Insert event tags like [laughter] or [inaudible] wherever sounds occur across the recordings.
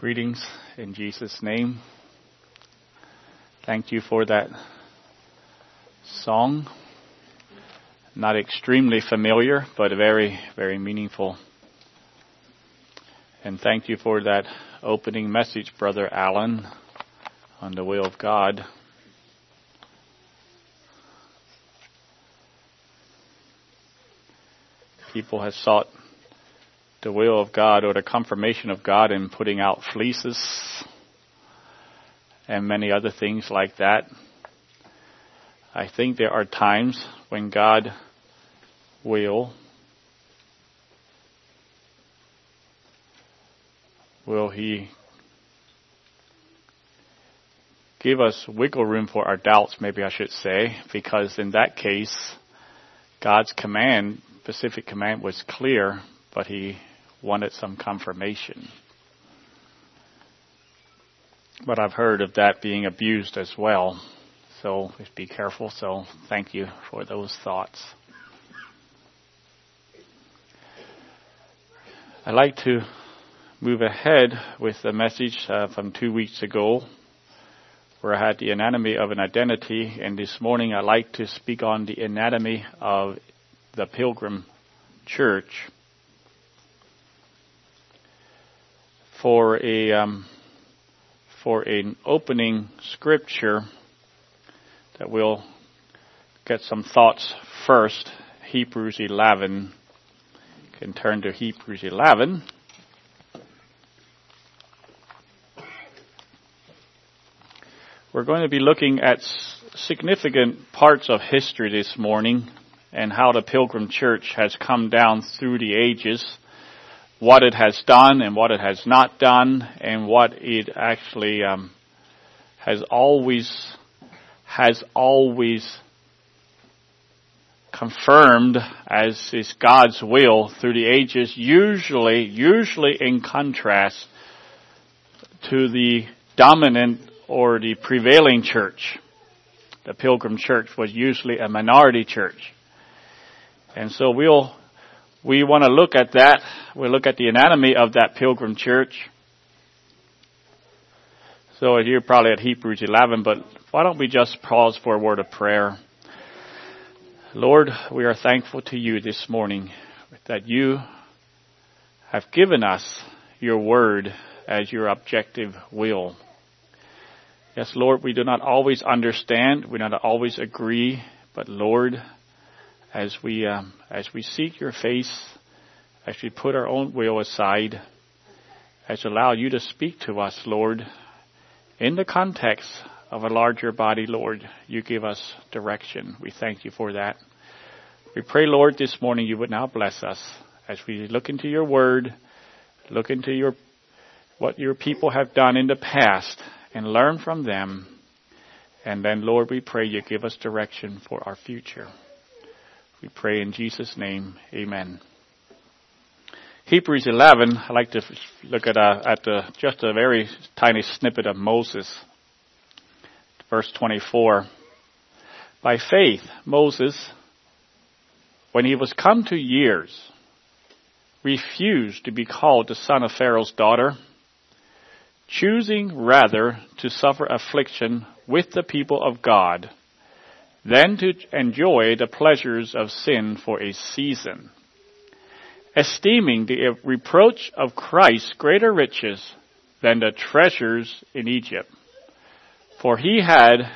Greetings in Jesus' name. Thank you for that song. Not extremely familiar, but very, very meaningful. And thank you for that opening message, Brother Allen, on the will of God. People have sought the will of God or the confirmation of God in putting out fleeces and many other things like that. I think there are times when God will will he give us wiggle room for our doubts maybe I should say because in that case God's command specific command was clear but he wanted some confirmation. But I've heard of that being abused as well. So be careful. So thank you for those thoughts. I'd like to move ahead with the message uh, from two weeks ago where I had the anatomy of an identity and this morning I'd like to speak on the anatomy of the pilgrim church. For a um, for an opening scripture that we'll get some thoughts first. Hebrews 11. You can turn to Hebrews 11. We're going to be looking at significant parts of history this morning and how the Pilgrim Church has come down through the ages what it has done and what it has not done and what it actually um, has always has always confirmed as is God's will through the ages, usually usually in contrast to the dominant or the prevailing church. The Pilgrim Church was usually a minority church. And so we'll we want to look at that. We'll look at the anatomy of that pilgrim church. So you're probably at Hebrews 11, but why don't we just pause for a word of prayer? Lord, we are thankful to you this morning that you have given us your word as your objective will. Yes, Lord, we do not always understand, we do not always agree, but Lord, as we um, as we seek your face, as we put our own will aside, as allow you to speak to us, Lord, in the context of a larger body, Lord, you give us direction. We thank you for that. We pray, Lord, this morning you would now bless us as we look into your word, look into your what your people have done in the past and learn from them. And then, Lord, we pray you give us direction for our future. We pray in Jesus' name. Amen. Hebrews 11, I'd like to look at, a, uh, at the, just a very tiny snippet of Moses. Verse 24. By faith, Moses, when he was come to years, refused to be called the son of Pharaoh's daughter, choosing rather to suffer affliction with the people of God than to enjoy the pleasures of sin for a season, esteeming the reproach of Christ greater riches than the treasures in Egypt. For he had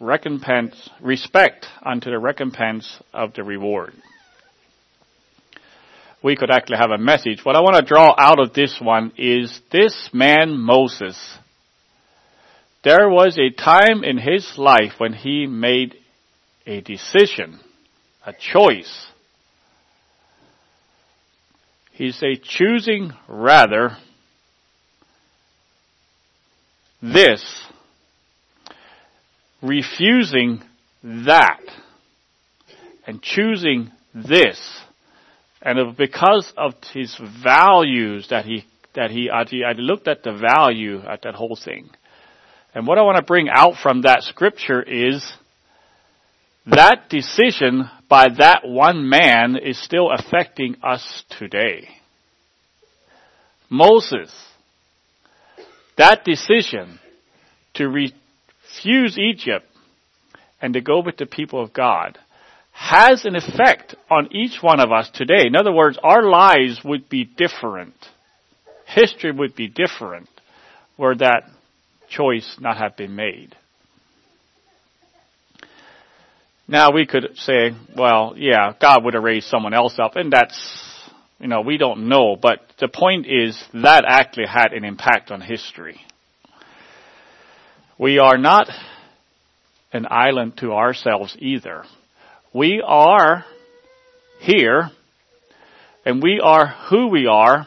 recompense, respect unto the recompense of the reward. We could actually have a message. What I want to draw out of this one is this man Moses. There was a time in his life when he made a decision, a choice. He's a choosing rather this, refusing that, and choosing this. And because of his values that he, that he, I looked at the value at that whole thing. And what I want to bring out from that scripture is that decision by that one man is still affecting us today. Moses That decision to refuse Egypt and to go with the people of God has an effect on each one of us today. In other words, our lives would be different. History would be different were that choice not have been made. Now we could say, well, yeah, God would have raised someone else up, and that's, you know, we don't know, but the point is that actually had an impact on history. We are not an island to ourselves either. We are here, and we are who we are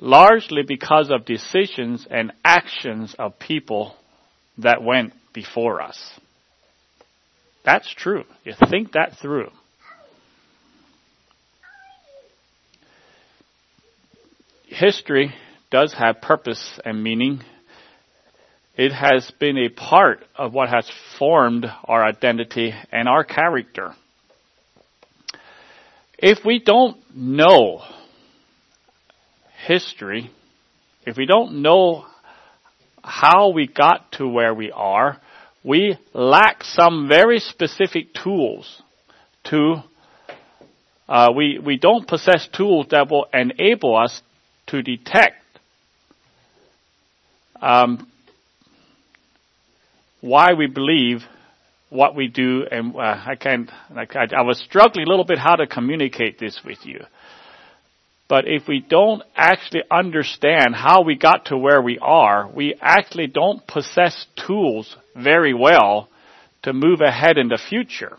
largely because of decisions and actions of people that went before us. That's true. You think that through. History does have purpose and meaning. It has been a part of what has formed our identity and our character. If we don't know history, if we don't know how we got to where we are, we lack some very specific tools to, uh, we, we don't possess tools that will enable us to detect um, why we believe what we do, and uh, I can't. I, I was struggling a little bit how to communicate this with you. But if we don't actually understand how we got to where we are, we actually don't possess tools very well to move ahead in the future.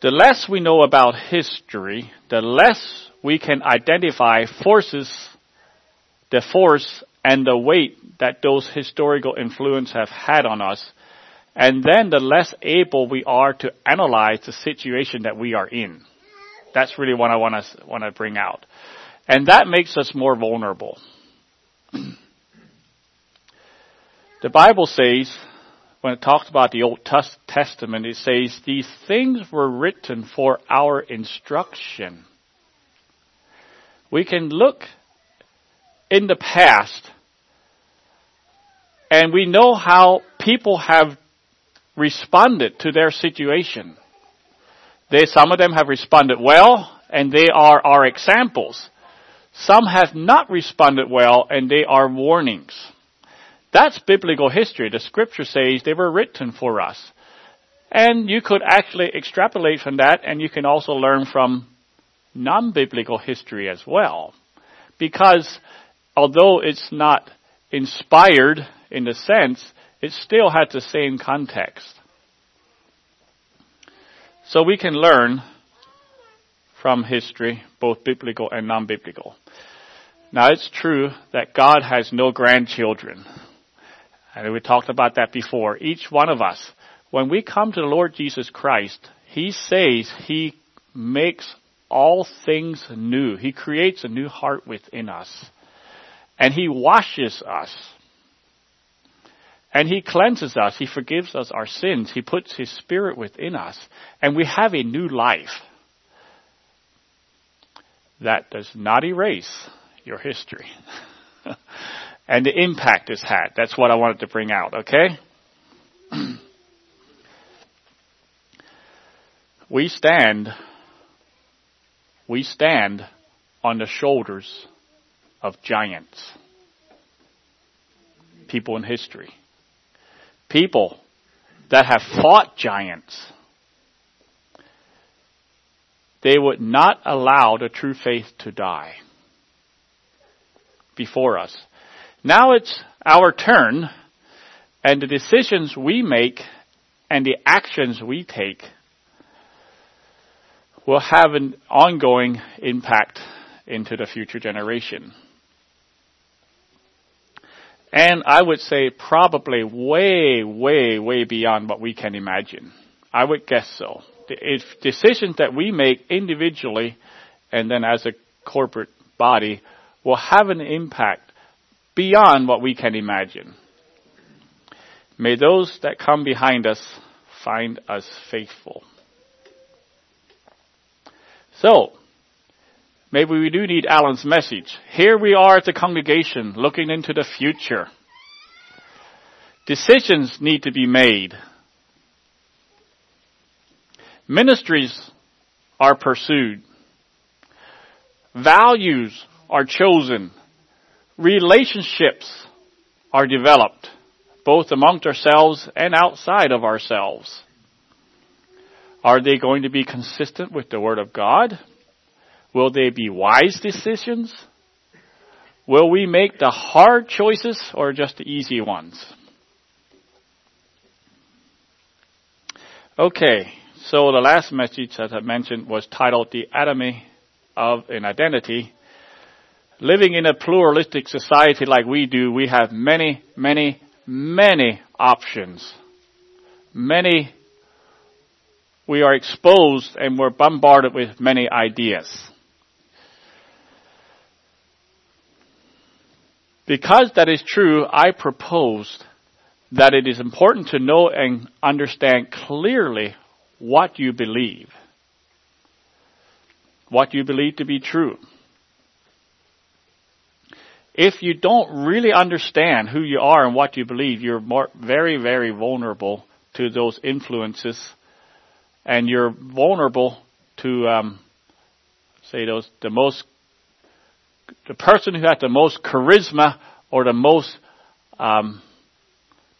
The less we know about history, the less we can identify forces, the force and the weight that those historical influences have had on us and then the less able we are to analyze the situation that we are in. That's really what I want to, want to bring out. And that makes us more vulnerable. [clears throat] the Bible says, when it talks about the Old Testament, it says, these things were written for our instruction. We can look in the past and we know how people have responded to their situation. They, some of them have responded well, and they are our examples. Some have not responded well, and they are warnings. That's biblical history. The scripture says they were written for us. And you could actually extrapolate from that, and you can also learn from non-biblical history as well. Because although it's not inspired in the sense, it still had the same context. So we can learn from history, both biblical and non-biblical. Now it's true that God has no grandchildren. And we talked about that before. Each one of us, when we come to the Lord Jesus Christ, He says He makes all things new. He creates a new heart within us. And He washes us and He cleanses us. He forgives us our sins. He puts His Spirit within us. And we have a new life. That does not erase your history. [laughs] and the impact it's had. That's what I wanted to bring out, okay? [clears throat] we stand, we stand on the shoulders of giants. People in history people that have fought giants, they would not allow the true faith to die before us. Now it's our turn, and the decisions we make and the actions we take will have an ongoing impact into the future generation. And I would say probably way, way, way beyond what we can imagine. I would guess so. If decisions that we make individually and then as a corporate body will have an impact beyond what we can imagine. May those that come behind us find us faithful. So, maybe we do need Alan's message. Here we are at the congregation looking into the future. Decisions need to be made. Ministries are pursued. Values are chosen. Relationships are developed, both amongst ourselves and outside of ourselves. Are they going to be consistent with the Word of God? Will they be wise decisions? Will we make the hard choices or just the easy ones? Okay, so the last message that I mentioned was titled The Anatomy of an Identity. Living in a pluralistic society like we do, we have many, many, many options. Many, we are exposed and we're bombarded with many ideas. Because that is true, I proposed that it is important to know and understand clearly what you believe. What you believe to be true. If you don't really understand who you are and what you believe, you're more, very, very vulnerable to those influences and you're vulnerable to, um, say those, the most, the person who had the most charisma or the most, um,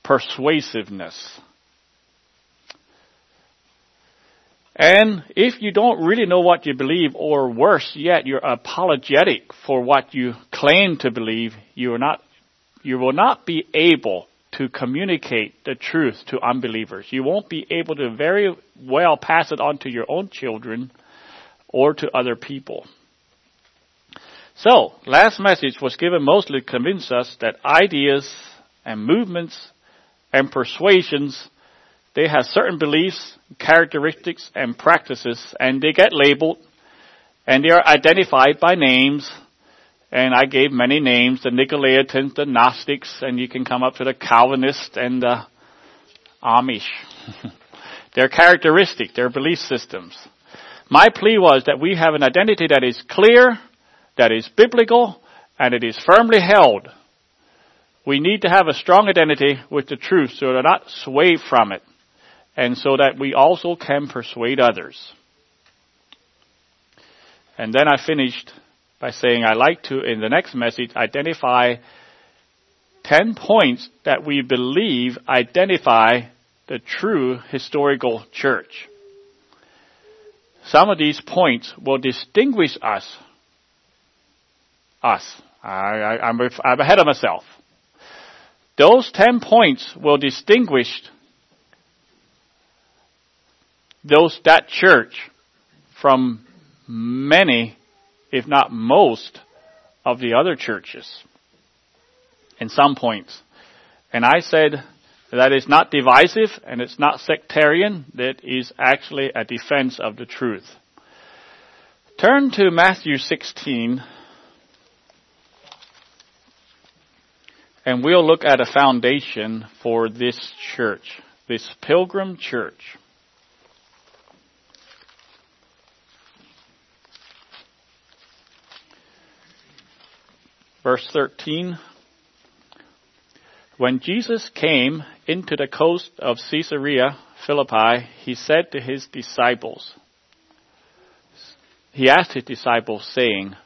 persuasiveness. And if you don't really know what you believe, or worse yet, you're apologetic for what you claim to believe, you are not, you will not be able to communicate the truth to unbelievers. You won't be able to very well pass it on to your own children or to other people. So, last message was given mostly to convince us that ideas and movements and persuasions they have certain beliefs, characteristics, and practices, and they get labeled, and they are identified by names. And I gave many names, the Nicolaitans, the Gnostics, and you can come up to the Calvinists and the Amish. [laughs] their characteristic, their belief systems. My plea was that we have an identity that is clear, that is biblical, and it is firmly held. We need to have a strong identity with the truth so we're not swayed from it and so that we also can persuade others. And then I finished by saying I like to, in the next message, identify 10 points that we believe identify the true historical church. Some of these points will distinguish us. Us. I, am ahead of myself. Those 10 points will distinguish those, that church from many, if not most, of the other churches in some points. And I said that is not divisive and it's not sectarian, that is actually a defense of the truth. Turn to Matthew 16 and we'll look at a foundation for this church, this pilgrim church. Verse 13. When Jesus came into the coast of Caesarea Philippi, he said to his disciples, he asked his disciples saying,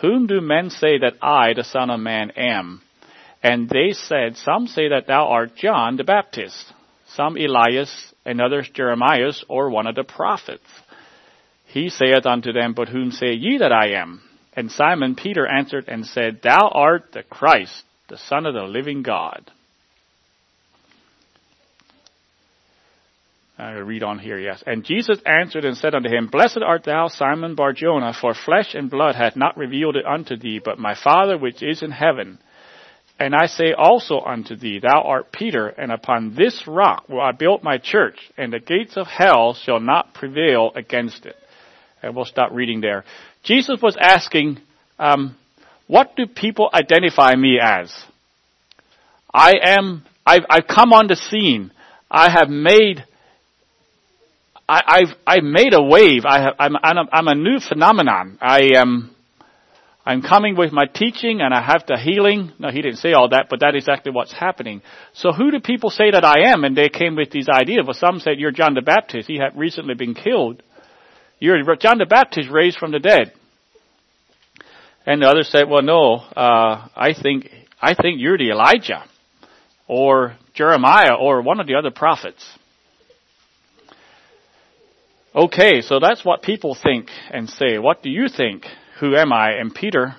Whom do men say that I, the Son of Man, am? And they said, Some say that thou art John the Baptist, some Elias, and others Jeremiah, or one of the prophets. He saith unto them, But whom say ye that I am? And Simon Peter answered and said, Thou art the Christ, the Son of the living God. I read on here, yes. And Jesus answered and said unto him, Blessed art thou, Simon Barjona, for flesh and blood hath not revealed it unto thee, but my Father which is in heaven. And I say also unto thee, Thou art Peter, and upon this rock will I build my church, and the gates of hell shall not prevail against it. And we'll stop reading there. Jesus was asking, um, what do people identify me as? I am, I've, I've come on the scene. I have made I, I've I made a wave. I have, I'm I'm a, I'm a new phenomenon. I am I'm coming with my teaching and I have the healing. No, he didn't say all that, but that is exactly what's happening. So who do people say that I am? And they came with these ideas. Well, some said you're John the Baptist. He had recently been killed. You're John the Baptist raised from the dead. And the others said, well, no, uh, I think I think you're the Elijah or Jeremiah or one of the other prophets. Okay, so that's what people think and say. What do you think? Who am I? And Peter,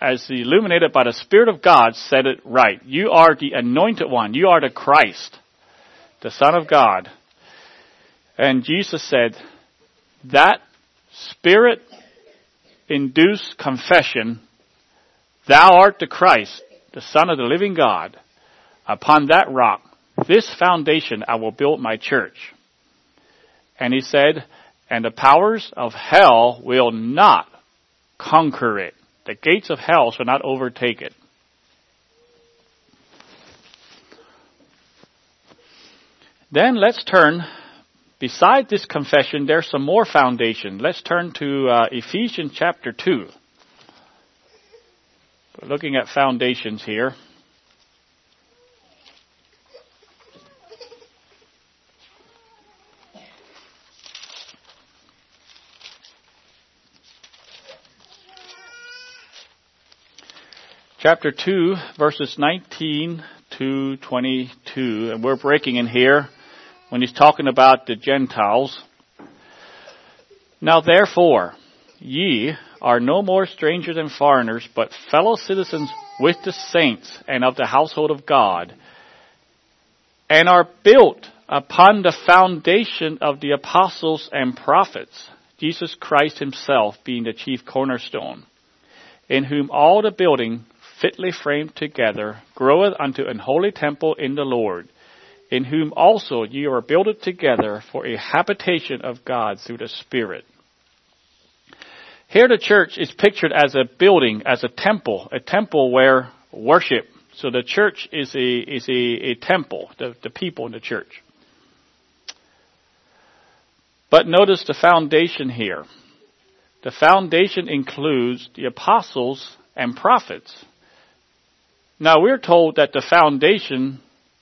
as illuminated by the Spirit of God, said it right. You are the anointed one. You are the Christ, the Son of God. And Jesus said, that Spirit induced confession, Thou art the Christ, the Son of the living God. Upon that rock, this foundation I will build my church and he said, and the powers of hell will not conquer it. The gates of hell shall not overtake it. Then let's turn, beside this confession, there's some more foundation. Let's turn to uh, Ephesians chapter 2. We're looking at foundations here. Chapter 2, verses 19 to 22. And we're breaking in here when he's talking about the Gentiles. Now therefore, ye are no more strangers and foreigners, but fellow citizens with the saints and of the household of God, and are built upon the foundation of the apostles and prophets, Jesus Christ himself being the chief cornerstone, in whom all the building fitly framed together, groweth unto an holy temple in the Lord, in whom also ye are builded together for a habitation of God through the Spirit. Here the church is pictured as a building, as a temple, a temple where worship. So the church is a, is a, a temple, the, the people in the church. But notice the foundation here. The foundation includes the apostles and prophets. Now we're told that the foundation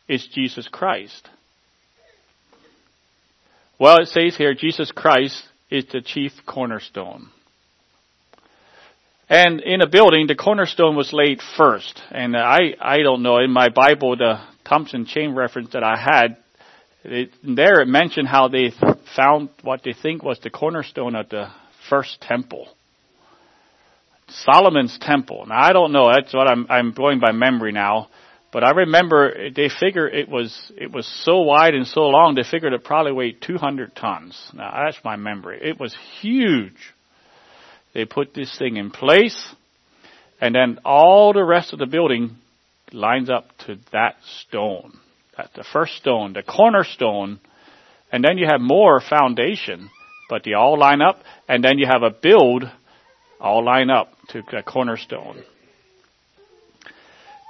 is Jesus Christ. Well, it says here, Jesus Christ is the chief cornerstone. And in a building, the cornerstone was laid first. And I, I don't know, in my Bible, the Thompson chain reference that I had, it, there it mentioned how they found what they think was the cornerstone of the first temple. Solomon's temple. Now I don't know. That's what I'm I'm going by memory now. But I remember they figure it was it was so wide and so long. They figured it probably weighed 200 tons. Now that's my memory. It was huge. They put this thing in place, and then all the rest of the building lines up to that stone. That's the first stone, the cornerstone, and then you have more foundation, but they all line up, and then you have a build all line up to a cornerstone.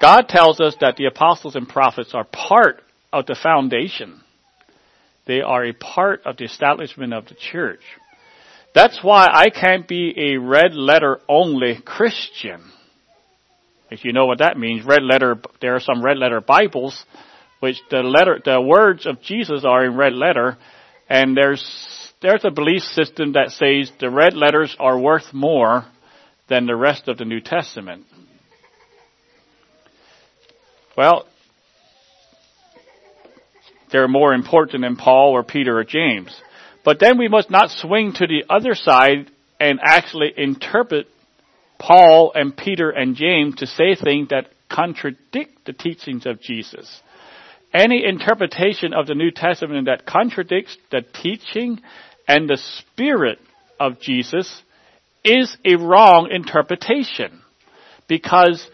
God tells us that the apostles and prophets are part of the foundation. They are a part of the establishment of the church. That's why I can't be a red letter only Christian. If you know what that means, red letter, there are some red letter Bibles, which the letter, the words of Jesus are in red letter, and there's there's a belief system that says the red letters are worth more than the rest of the New Testament. Well, they're more important than Paul or Peter or James. But then we must not swing to the other side and actually interpret Paul and Peter and James to say things that contradict the teachings of Jesus. Any interpretation of the New Testament that contradicts the teaching and the spirit of Jesus is a wrong interpretation because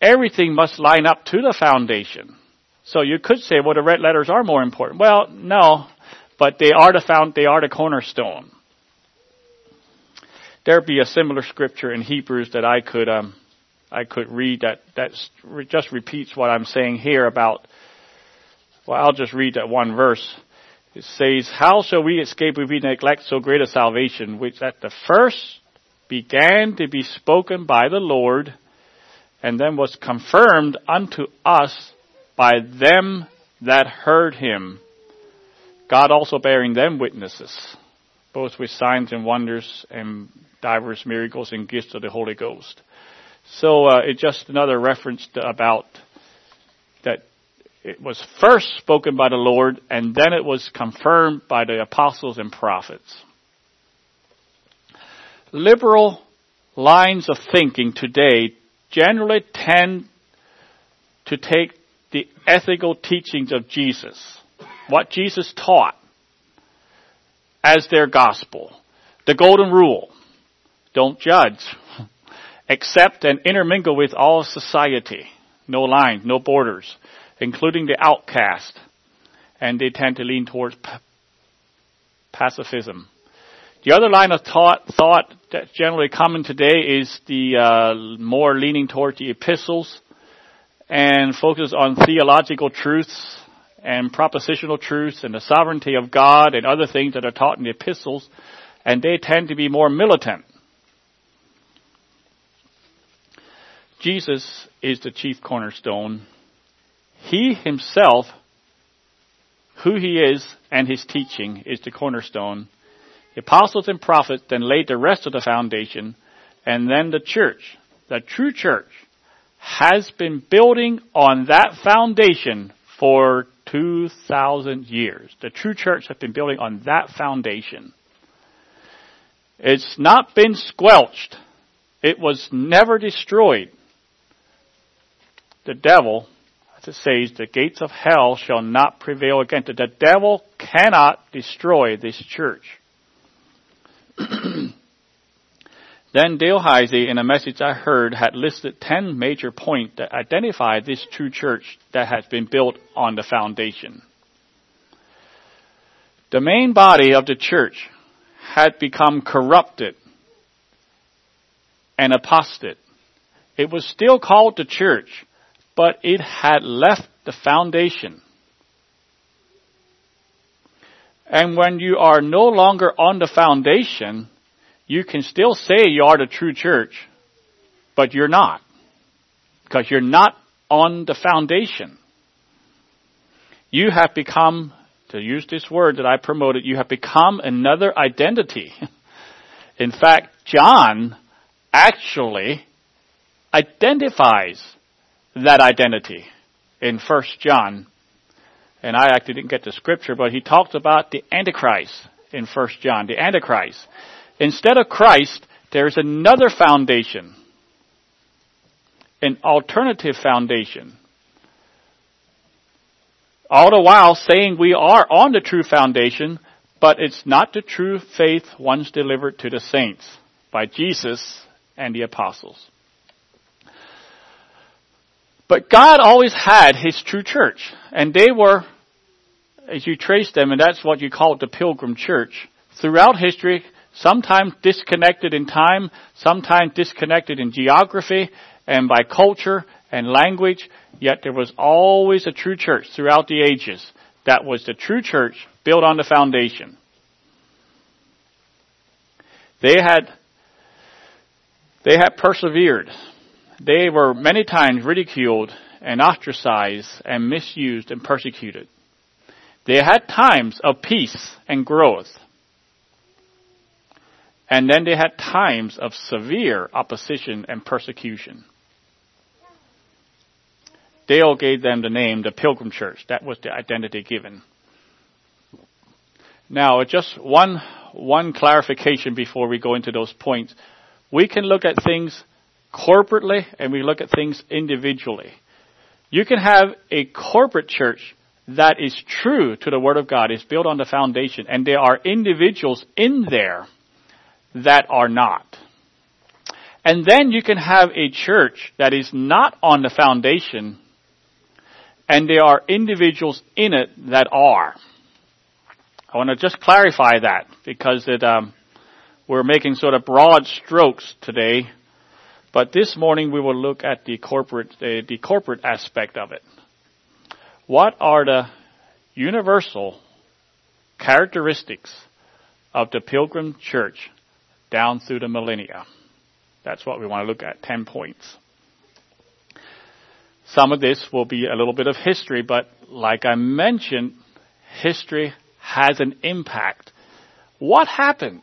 everything must line up to the foundation. So you could say, well, the red letters are more important. Well, no, but they are the found, they are the cornerstone. There'd be a similar scripture in Hebrews that I could, um, I could read that, that just repeats what I'm saying here about, well, I'll just read that one verse. It says, How shall we escape if we neglect so great a salvation, which at the first began to be spoken by the Lord, and then was confirmed unto us by them that heard him. God also bearing them witnesses, both with signs and wonders and diverse miracles and gifts of the Holy Ghost. So uh, it's just another reference to, about that it was first spoken by the Lord and then it was confirmed by the apostles and prophets. Liberal lines of thinking today generally tend to take the ethical teachings of Jesus, what Jesus taught, as their gospel. The golden rule. Don't judge. [laughs] Accept and intermingle with all society. No lines, no borders, including the outcast. And they tend to lean towards pacifism. The other line of thought, thought that's generally common today is the uh, more leaning towards the epistles and focus on theological truths and propositional truths and the sovereignty of God and other things that are taught in the epistles, and they tend to be more militant. Jesus is the chief cornerstone. He himself, who he is and his teaching is the cornerstone. The apostles and prophets then laid the rest of the foundation, and then the church, the true church, has been building on that foundation for 2,000 years. The true church has been building on that foundation. It's not been squelched. It was never destroyed. The devil, it says, the gates of hell shall not prevail against it. The devil cannot destroy this church. [clears throat] Then Dale Heise, in a message I heard, had listed 10 major points that identify this true church that has been built on the foundation. The main body of the church had become corrupted and apostate. It was still called the church, but it had left the foundation. And when you are no longer on the foundation, you can still say you are the true church, but you're not. Because you're not on the foundation. You have become, to use this word that I promoted, you have become another identity. [laughs] In fact, John actually identifies that identity in First John. And I actually didn't get the scripture, but he talks about the Antichrist in First John. The Antichrist. Instead of Christ, there's another foundation, an alternative foundation. All the while saying we are on the true foundation, but it's not the true faith once delivered to the saints by Jesus and the apostles. But God always had His true church, and they were, as you trace them, and that's what you call the pilgrim church. Throughout history, sometimes disconnected in time, sometimes disconnected in geography and by culture and language, yet there was always a true church throughout the ages. That was the true church built on the foundation. They had, they had persevered. They were many times ridiculed and ostracized and misused and persecuted. They had times of peace and growth. And then they had times of severe opposition and persecution. Dale gave them the name the Pilgrim Church. That was the identity given. Now, just one, one clarification before we go into those points. We can look at things corporately and we look at things individually. You can have a corporate church that is true to the Word of God, is built on the foundation, and there are individuals in there that are not. And then you can have a church that is not on the foundation and there are individuals in it that are. I want to just clarify that because it, um, we're making sort of broad strokes today, but this morning we will look at the corporate, uh, the corporate aspect of it. What are the universal characteristics of the pilgrim church down through the millennia. That's what we want to look at, 10 points. Some of this will be a little bit of history, but like I mentioned, history has an impact. What happened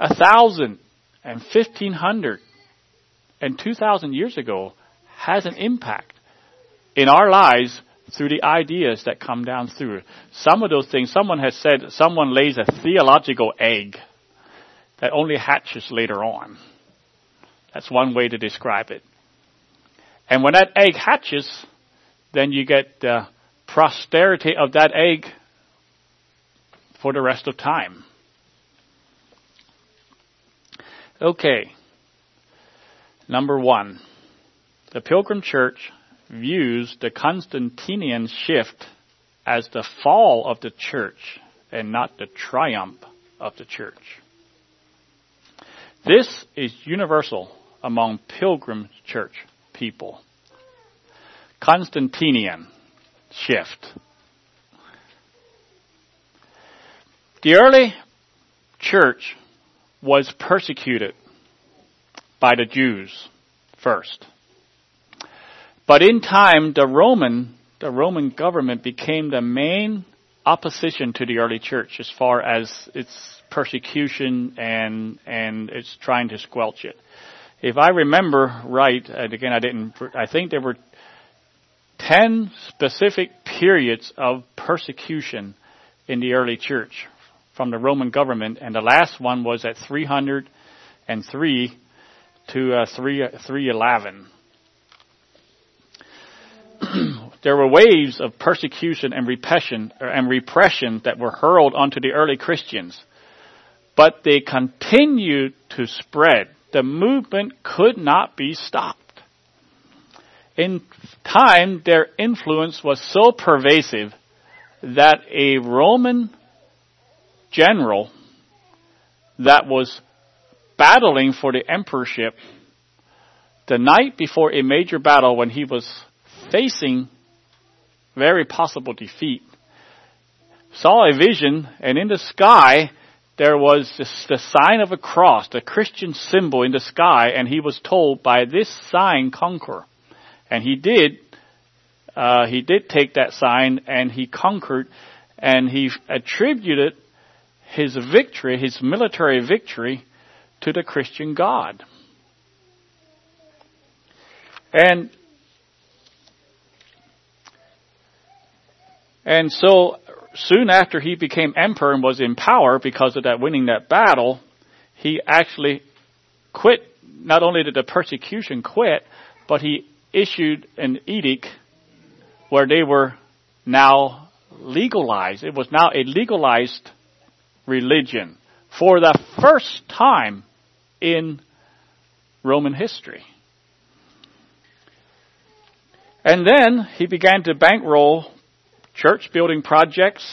a thousand and 1500 and 2000 years ago has an impact in our lives through the ideas that come down through. Some of those things, someone has said, someone lays a theological egg that only hatches later on. That's one way to describe it. And when that egg hatches, then you get the prosperity of that egg for the rest of time. Okay. Number one. The Pilgrim Church views the Constantinian shift as the fall of the church and not the triumph of the church. This is universal among pilgrim church people. Constantinian shift. The early church was persecuted by the Jews first. But in time, the Roman, the Roman government became the main opposition to the early church as far as its persecution and, and its trying to squelch it. If I remember right, and again I didn't, I think there were 10 specific periods of persecution in the early church from the Roman government, and the last one was at 303 to uh, 3, 311. [clears throat] there were waves of persecution and repression, and repression that were hurled onto the early Christians, but they continued to spread. The movement could not be stopped. In time, their influence was so pervasive that a Roman general that was battling for the emperorship the night before a major battle when he was facing very possible defeat, saw a vision, and in the sky there was this, the sign of a cross, the Christian symbol in the sky, and he was told, by this sign conquer. And he did, uh, he did take that sign and he conquered, and he attributed his victory, his military victory, to the Christian God. And And so soon after he became emperor and was in power because of that winning that battle, he actually quit. Not only did the persecution quit, but he issued an edict where they were now legalized. It was now a legalized religion for the first time in Roman history. And then he began to bankroll church building projects.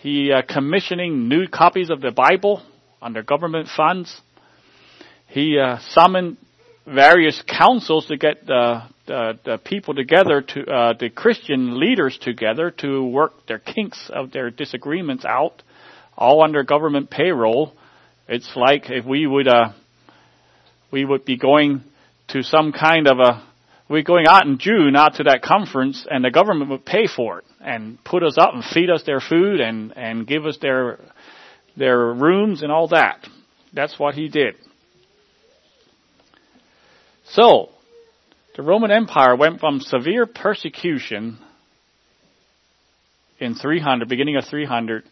He uh, commissioning new copies of the Bible under government funds. He uh, summoned various councils to get the, the, the people together to uh, the Christian leaders together to work their kinks of their disagreements out, all under government payroll. It's like if we would uh, we would be going to some kind of a we're going out in June out to that conference and the government would pay for it and put us up and feed us their food and, and give us their, their rooms and all that. That's what he did. So, the Roman Empire went from severe persecution in 300, beginning of 300,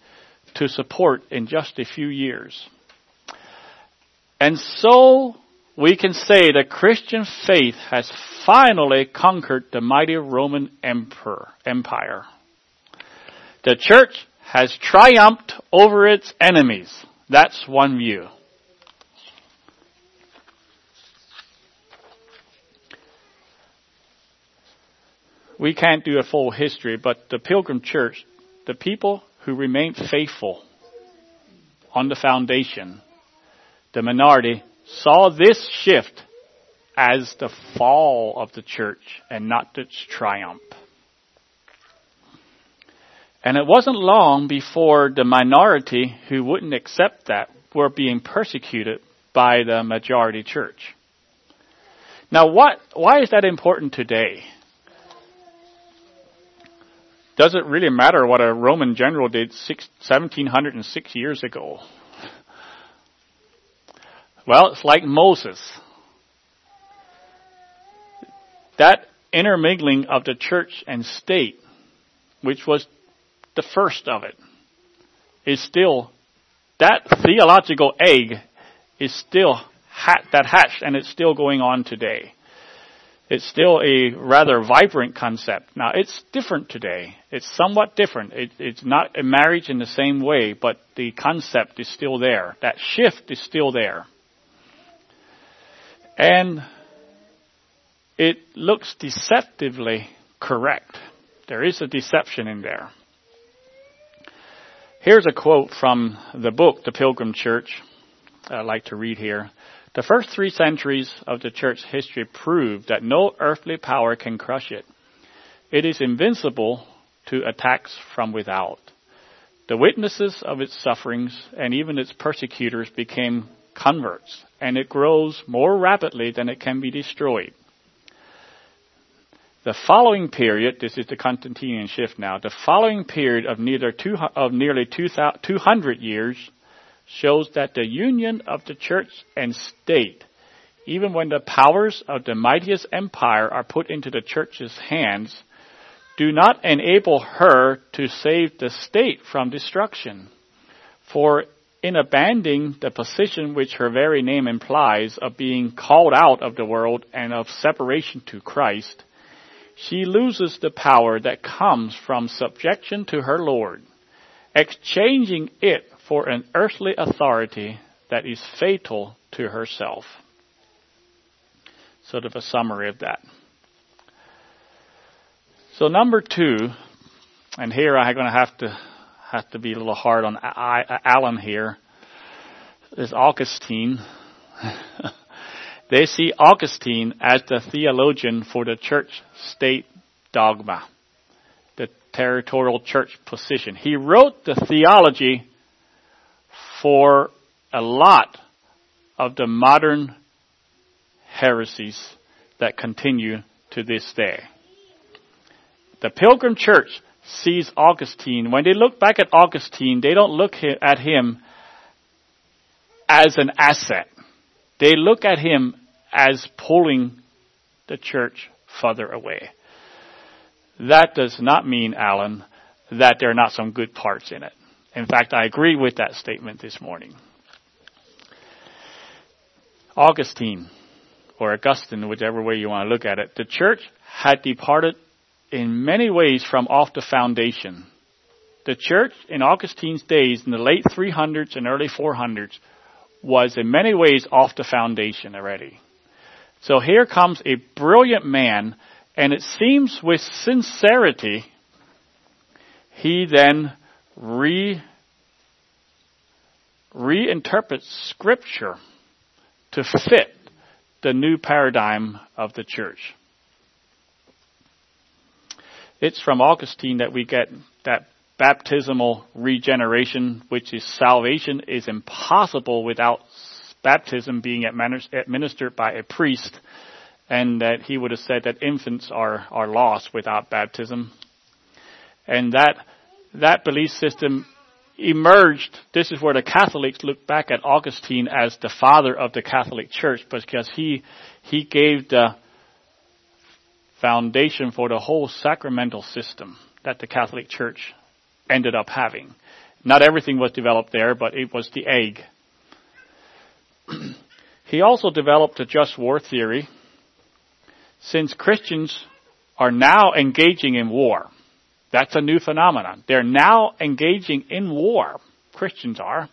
to support in just a few years. And so we can say the Christian faith has finally conquered the mighty Roman emperor, empire. The church has triumphed over its enemies. That's one view. We can't do a full history, but the Pilgrim Church, the people who remained faithful on the foundation, the minority, saw this shift as the fall of the church and not its triumph. And it wasn't long before the minority who wouldn't accept that were being persecuted by the majority church. Now what, why is that important today? Does it really matter what a Roman general did six, 1706 years ago? Well, it's like Moses. That intermingling of the church and state, which was the first of it, is still, that theological egg is still hat, that hatched and it's still going on today. It's still a rather vibrant concept. Now it's different today. It's somewhat different. It, it's not a marriage in the same way, but the concept is still there. That shift is still there. And it looks deceptively correct. There is a deception in there. Here's a quote from the book, The Pilgrim Church. I'd like to read here. The first three centuries of the church history prove that no earthly power can crush it. It is invincible to attacks from without. The witnesses of its sufferings and even its persecutors became converts, and it grows more rapidly than it can be destroyed. The following period, this is the Constantinian shift now, the following period of, neither two, of nearly 200 years shows that the union of the church and state, even when the powers of the mightiest empire are put into the church's hands, do not enable her to save the state from destruction. For in abandoning the position which her very name implies of being called out of the world and of separation to Christ, she loses the power that comes from subjection to her Lord, exchanging it for an earthly authority that is fatal to herself. Sort of a summary of that. So number two, and here I'm going to have to have to be a little hard on Alan here, is Augustine. [laughs] they see Augustine as the theologian for the church state dogma, the territorial church position. He wrote the theology for a lot of the modern heresies that continue to this day. The Pilgrim Church sees Augustine, when they look back at Augustine, they don't look at him as an asset. They look at him as pulling the church further away. That does not mean, Alan, that there are not some good parts in it. In fact, I agree with that statement this morning. Augustine, or Augustine, whichever way you want to look at it, the church had departed in many ways from off the foundation. The church in Augustine's days, in the late 300s and early 400s, was in many ways off the foundation already. So here comes a brilliant man, and it seems with sincerity, he then re, reinterprets scripture to fit the new paradigm of the church. It's from Augustine that we get that baptismal regeneration, which is salvation, is impossible without baptism being administered by a priest, and that he would have said that infants are, are lost without baptism. And that, that belief system emerged, this is where the Catholics look back at Augustine as the father of the Catholic Church because he, he gave the foundation for the whole sacramental system that the Catholic Church ended up having. Not everything was developed there, but it was the egg. [clears throat] he also developed a just war theory. Since Christians are now engaging in war, that's a new phenomenon. They're now engaging in war. Christians are.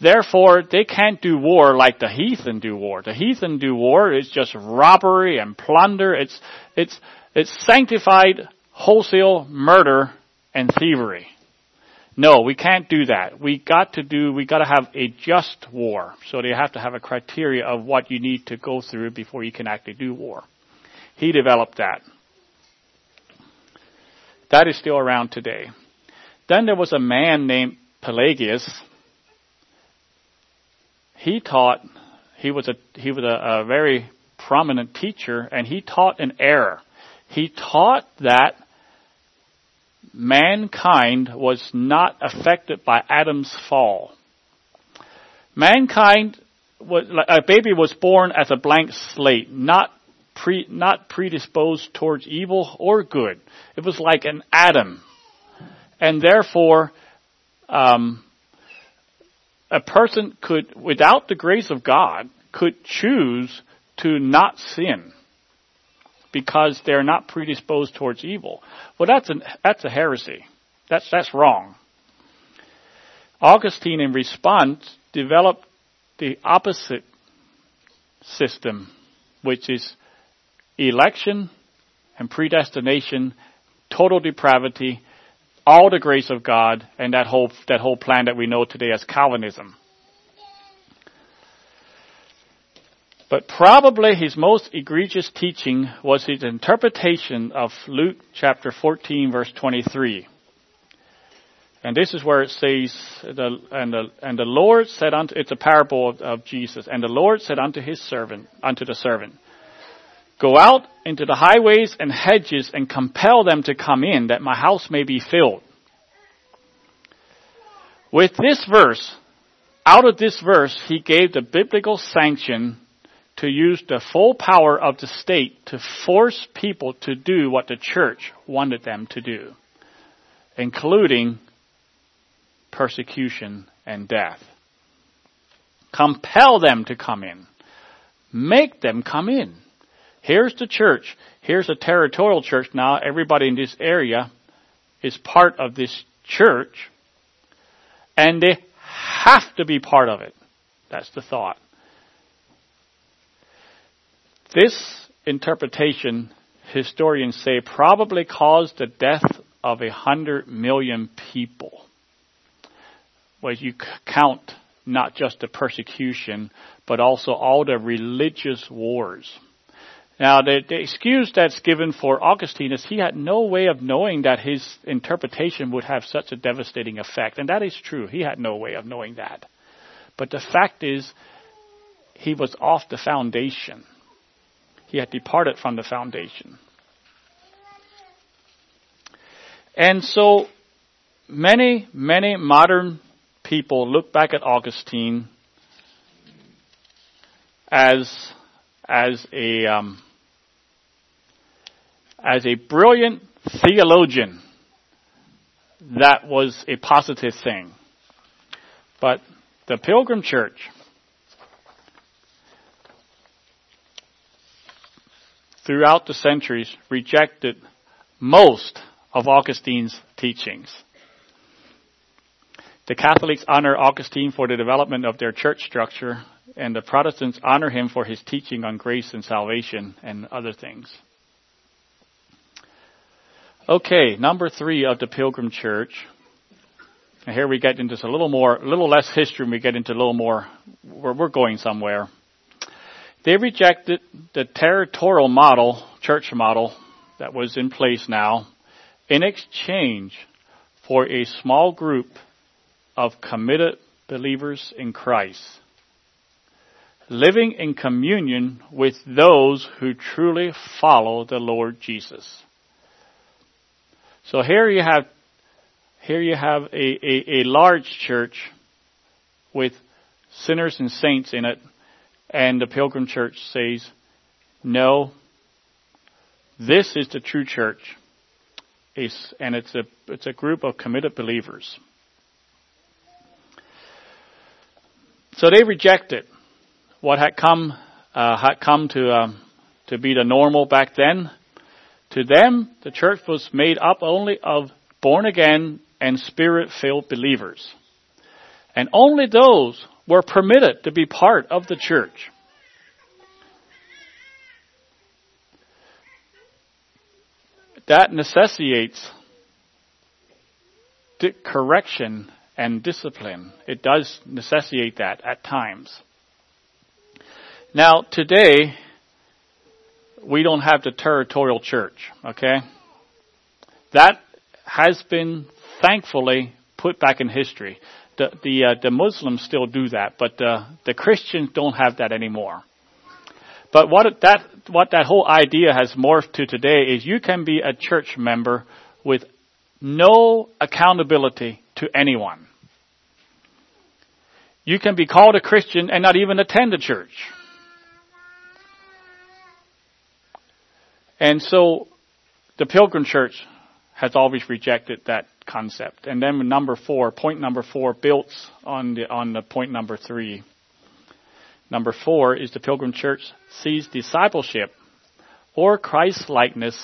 Therefore, they can't do war like the heathen do war. The heathen do war is just robbery and plunder. It's, it's, it's sanctified wholesale murder and thievery. No, we can't do that. We got to do, we got to have a just war. So they have to have a criteria of what you need to go through before you can actually do war. He developed that. That is still around today. Then there was a man named Pelagius. He taught, he was a, he was a, a very prominent teacher and he taught an error. He taught that mankind was not affected by Adam's fall. Mankind was, a baby was born as a blank slate, not pre, not predisposed towards evil or good. It was like an Adam. And therefore, um, a person could, without the grace of God, could choose to not sin because they're not predisposed towards evil. Well, that's an, that's a heresy. That's, that's wrong. Augustine, in response, developed the opposite system, which is election and predestination, total depravity, all the grace of God, and that whole, that whole plan that we know today as Calvinism. But probably his most egregious teaching was his interpretation of Luke chapter 14 verse 23. And this is where it says, the, and, the, and the Lord said unto, it's a parable of, of Jesus, and the Lord said unto his servant, unto the servant, Go out into the highways and hedges and compel them to come in that my house may be filled. With this verse, out of this verse, he gave the biblical sanction to use the full power of the state to force people to do what the church wanted them to do, including persecution and death. Compel them to come in. Make them come in. Here's the church. Here's a territorial church now. Everybody in this area is part of this church. And they have to be part of it. That's the thought. This interpretation, historians say, probably caused the death of a hundred million people. Where you count not just the persecution, but also all the religious wars. Now, the, the, excuse that's given for Augustine is he had no way of knowing that his interpretation would have such a devastating effect. And that is true. He had no way of knowing that. But the fact is, he was off the foundation. He had departed from the foundation. And so, many, many modern people look back at Augustine as as a um, as a brilliant theologian. That was a positive thing. But the Pilgrim Church throughout the centuries rejected most of Augustine's teachings. The Catholics honor Augustine for the development of their church structure, and the Protestants honor him for his teaching on grace and salvation and other things. Okay, number three of the Pilgrim Church. And here we get into a little more, a little less history, and we get into a little more, where we're going somewhere. They rejected the territorial model, church model, that was in place now, in exchange for a small group of committed believers in Christ, living in communion with those who truly follow the Lord Jesus. So here you have, here you have a, a, a large church with sinners and saints in it, and the Pilgrim Church says, no, this is the true church. It's, and it's a, it's a group of committed believers. So they rejected what had come uh, had come to um, to be the normal back then. To them, the church was made up only of born again and spirit filled believers, and only those were permitted to be part of the church. That necessitates correction and discipline. It does necessitate that at times. Now, today, we don't have the territorial church, okay? That has been thankfully put back in history. The the uh, the Muslims still do that, but uh, the Christians don't have that anymore. But what that what that whole idea has morphed to today is you can be a church member with no accountability to anyone. You can be called a Christian and not even attend a church. And so the Pilgrim Church has always rejected that concept. And then number four, point number four builds on the, on the point number three. Number four is the Pilgrim Church sees discipleship or Christ likeness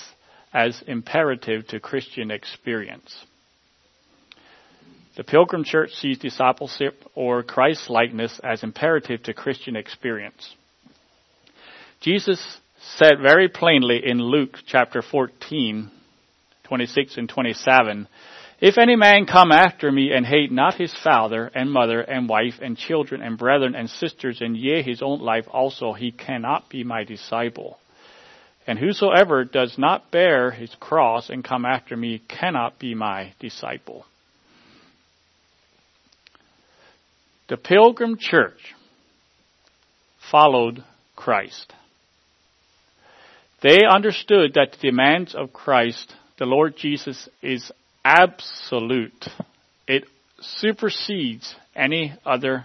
as imperative to Christian experience. The Pilgrim Church sees discipleship or Christ likeness as imperative to Christian experience. Jesus said very plainly in Luke chapter 14, 26 and 27, if any man come after me and hate not his father and mother and wife and children and brethren and sisters and yea his own life also, he cannot be my disciple. And whosoever does not bear his cross and come after me cannot be my disciple. The Pilgrim Church followed Christ. They understood that the demands of Christ, the Lord Jesus, is absolute. It supersedes any other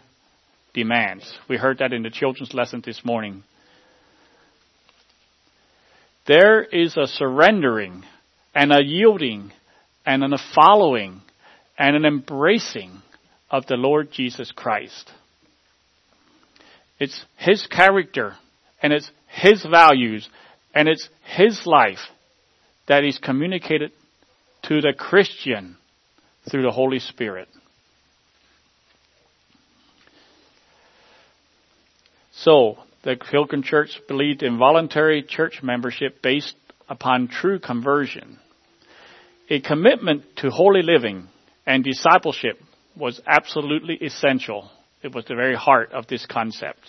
demands. We heard that in the children's lesson this morning. There is a surrendering and a yielding and a following and an embracing of the Lord Jesus Christ. It's His character and it's His values and it's His life that is communicated to the Christian through the Holy Spirit. So, the Pilgrim Church believed in voluntary church membership based upon true conversion. A commitment to holy living and discipleship was absolutely essential. It was the very heart of this concept.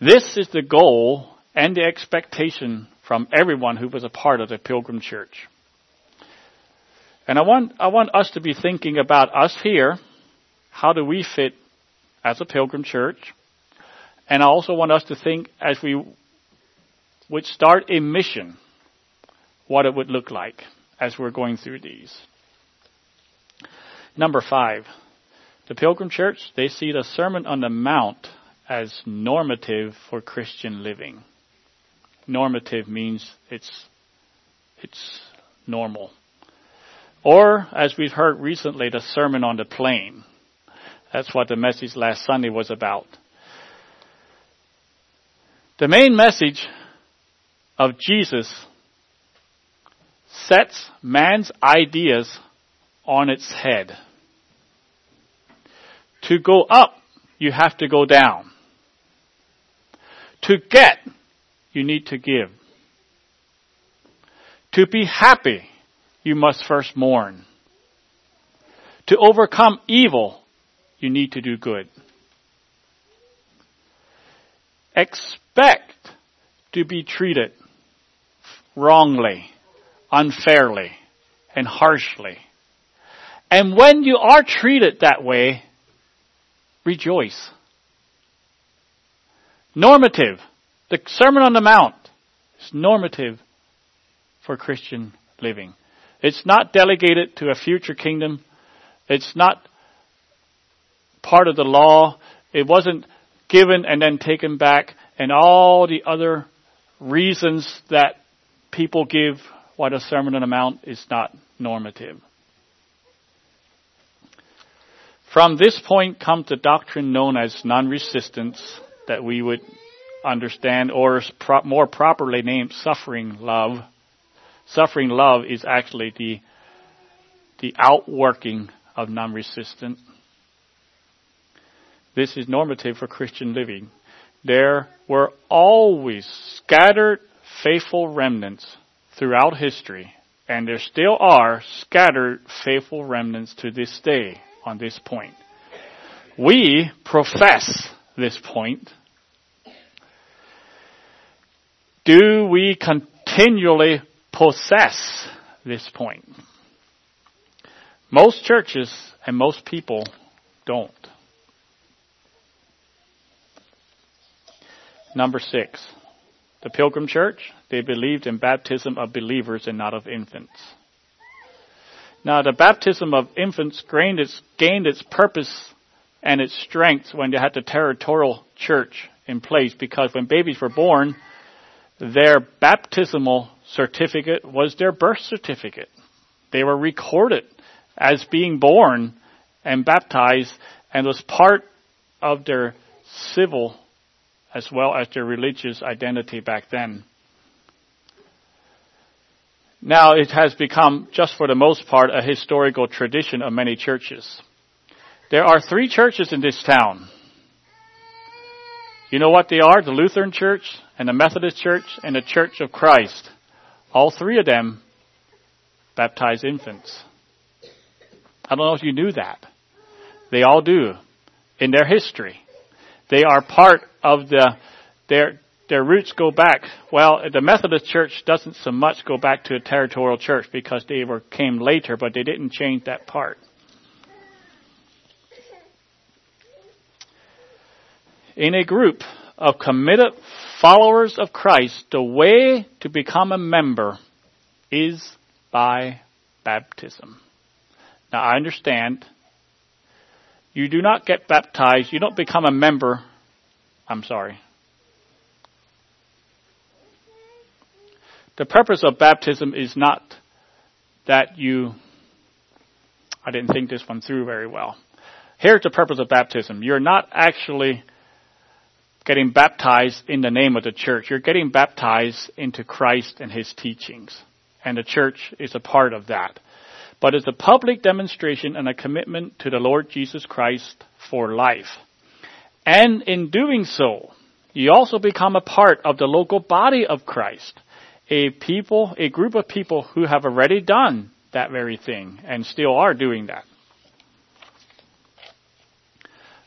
This is the goal and the expectation from everyone who was a part of the Pilgrim Church. And I want, I want us to be thinking about us here. How do we fit as a Pilgrim Church? And I also want us to think as we would start a mission, what it would look like as we're going through these. Number five, the Pilgrim Church, they see the Sermon on the Mount as normative for Christian living normative means it's it's normal. Or, as we've heard recently, the Sermon on the Plain. That's what the message last Sunday was about. The main message of Jesus sets man's ideas on its head. To go up, you have to go down. To get, you need to give. To be happy, you must first mourn. To overcome evil, you need to do good. Expect to be treated wrongly, unfairly, and harshly. And when you are treated that way, rejoice. Normative. The Sermon on the Mount is normative for Christian living. It's not delegated to a future kingdom. It's not part of the law. It wasn't given and then taken back and all the other reasons that people give why the Sermon on the Mount is not normative. From this point comes the doctrine known as non-resistance that we would understand, or pro- more properly named suffering love. Suffering love is actually the, the outworking of non-resistant. This is normative for Christian living. There were always scattered faithful remnants throughout history, and there still are scattered faithful remnants to this day on this point. We profess this point do we continually possess this point? Most churches and most people don't. Number six, the Pilgrim Church, they believed in baptism of believers and not of infants. Now, the baptism of infants gained its, gained its purpose and its strength when they had the territorial church in place because when babies were born, their baptismal certificate was their birth certificate. They were recorded as being born and baptized and was part of their civil as well as their religious identity back then. Now it has become, just for the most part, a historical tradition of many churches. There are three churches in this town. You know what they are? The Lutheran Church and the Methodist Church and the Church of Christ. All three of them baptize infants. I don't know if you knew that. They all do in their history. They are part of the, their, their roots go back. Well, the Methodist Church doesn't so much go back to a territorial church because they were, came later, but they didn't change that part. In a group of committed followers of Christ, the way to become a member is by baptism. Now I understand you do not get baptized, you don't become a member. I'm sorry. The purpose of baptism is not that you, I didn't think this one through very well. Here's the purpose of baptism. You're not actually getting baptized in the name of the church. You're getting baptized into Christ and His teachings. And the church is a part of that but it's a public demonstration and a commitment to the Lord Jesus Christ for life. And in doing so, you also become a part of the local body of Christ, a people, a group of people who have already done that very thing and still are doing that.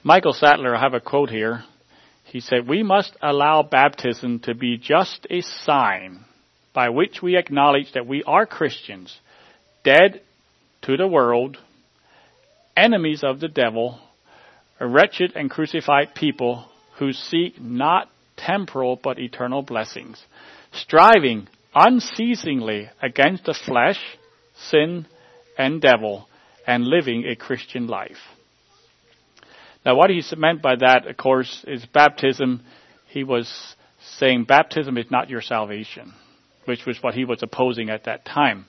Michael Sattler, I have a quote here. He said, We must allow baptism to be just a sign by which we acknowledge that we are Christians, dead to the world, enemies of the devil, a wretched and crucified people who seek not temporal but eternal blessings, striving unceasingly against the flesh, sin, and devil, and living a Christian life. Now, what he meant by that, of course, is baptism. He was saying baptism is not your salvation, which was what he was opposing at that time.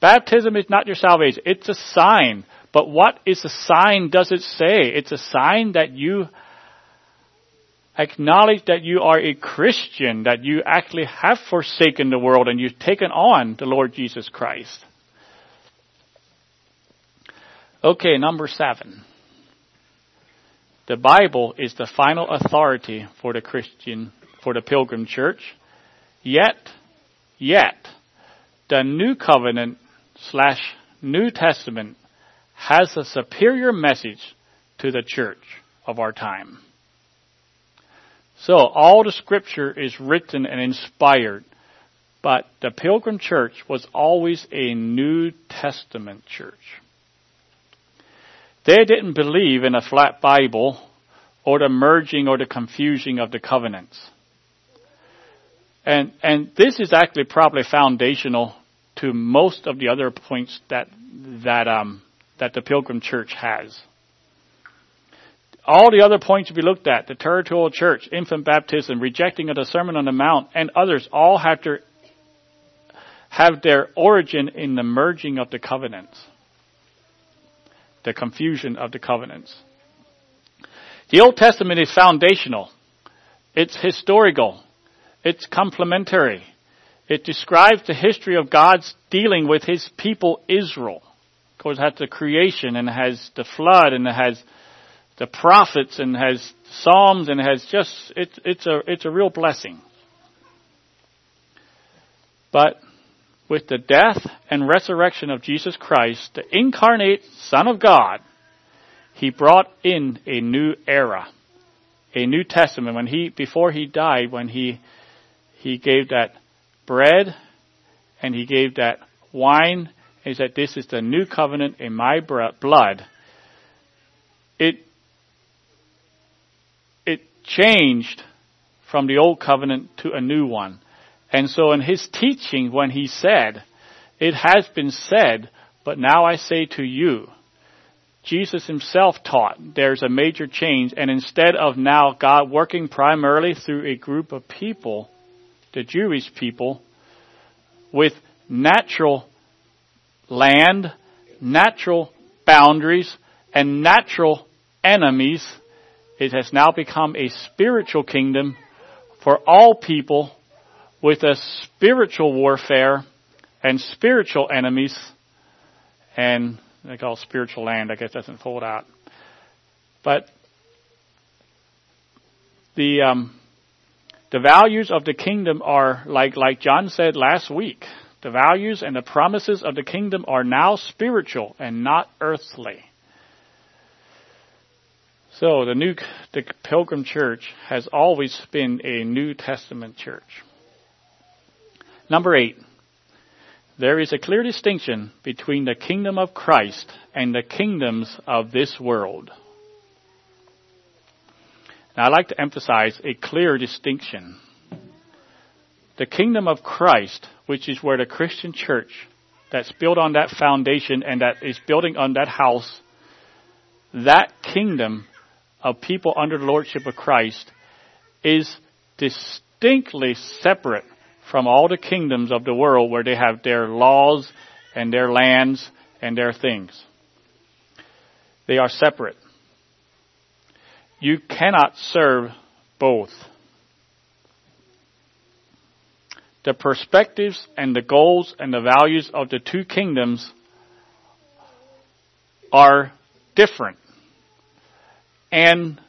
Baptism is not your salvation. It's a sign. But what is a sign does it say? It's a sign that you acknowledge that you are a Christian, that you actually have forsaken the world and you've taken on the Lord Jesus Christ. Okay, number seven. The Bible is the final authority for the Christian, for the pilgrim church. Yet, yet, the new covenant slash New Testament has a superior message to the church of our time. So all the scripture is written and inspired, but the Pilgrim Church was always a New Testament church. They didn't believe in a flat Bible or the merging or the confusing of the covenants. And, and this is actually probably foundational to most of the other points that that um, that the Pilgrim Church has. All the other points be looked at, the territorial church, infant baptism, rejecting of the Sermon on the Mount, and others, all have to have their origin in the merging of the covenants, the confusion of the covenants. The Old Testament is foundational. It's historical. It's complementary. It describes the history of God's dealing with his people Israel. Of course, it has the creation and has the flood and has the prophets and has psalms and has just it's a it's a real blessing. But with the death and resurrection of Jesus Christ, the incarnate Son of God, he brought in a new era, a New Testament. When he before he died, when he he gave that bread and he gave that wine he said, this is the new covenant in my blood. It, it changed from the old covenant to a new one. And so in his teaching, when he said, it has been said, but now I say to you, Jesus himself taught there's a major change, and instead of now God working primarily through a group of people, the Jewish people, with natural land, natural boundaries, and natural enemies, it has now become a spiritual kingdom for all people with a spiritual warfare and spiritual enemies and they call spiritual land, I guess doesn't fold out. But the um, the values of the kingdom are like like John said last week. The values and the promises of the kingdom are now spiritual and not earthly. So the new the Pilgrim Church has always been a New Testament church. Number eight, there is a clear distinction between the kingdom of Christ and the kingdoms of this world. Now, I'd like to emphasize a clear distinction. The kingdom of Christ, which is where the Christian church that's built on that foundation and that is building on that house, that kingdom of people under the lordship of Christ is distinctly separate from all the kingdoms of the world where they have their laws and their lands and their things. They are separate. You cannot serve both. The perspectives and the goals and the values of the two kingdoms are different. And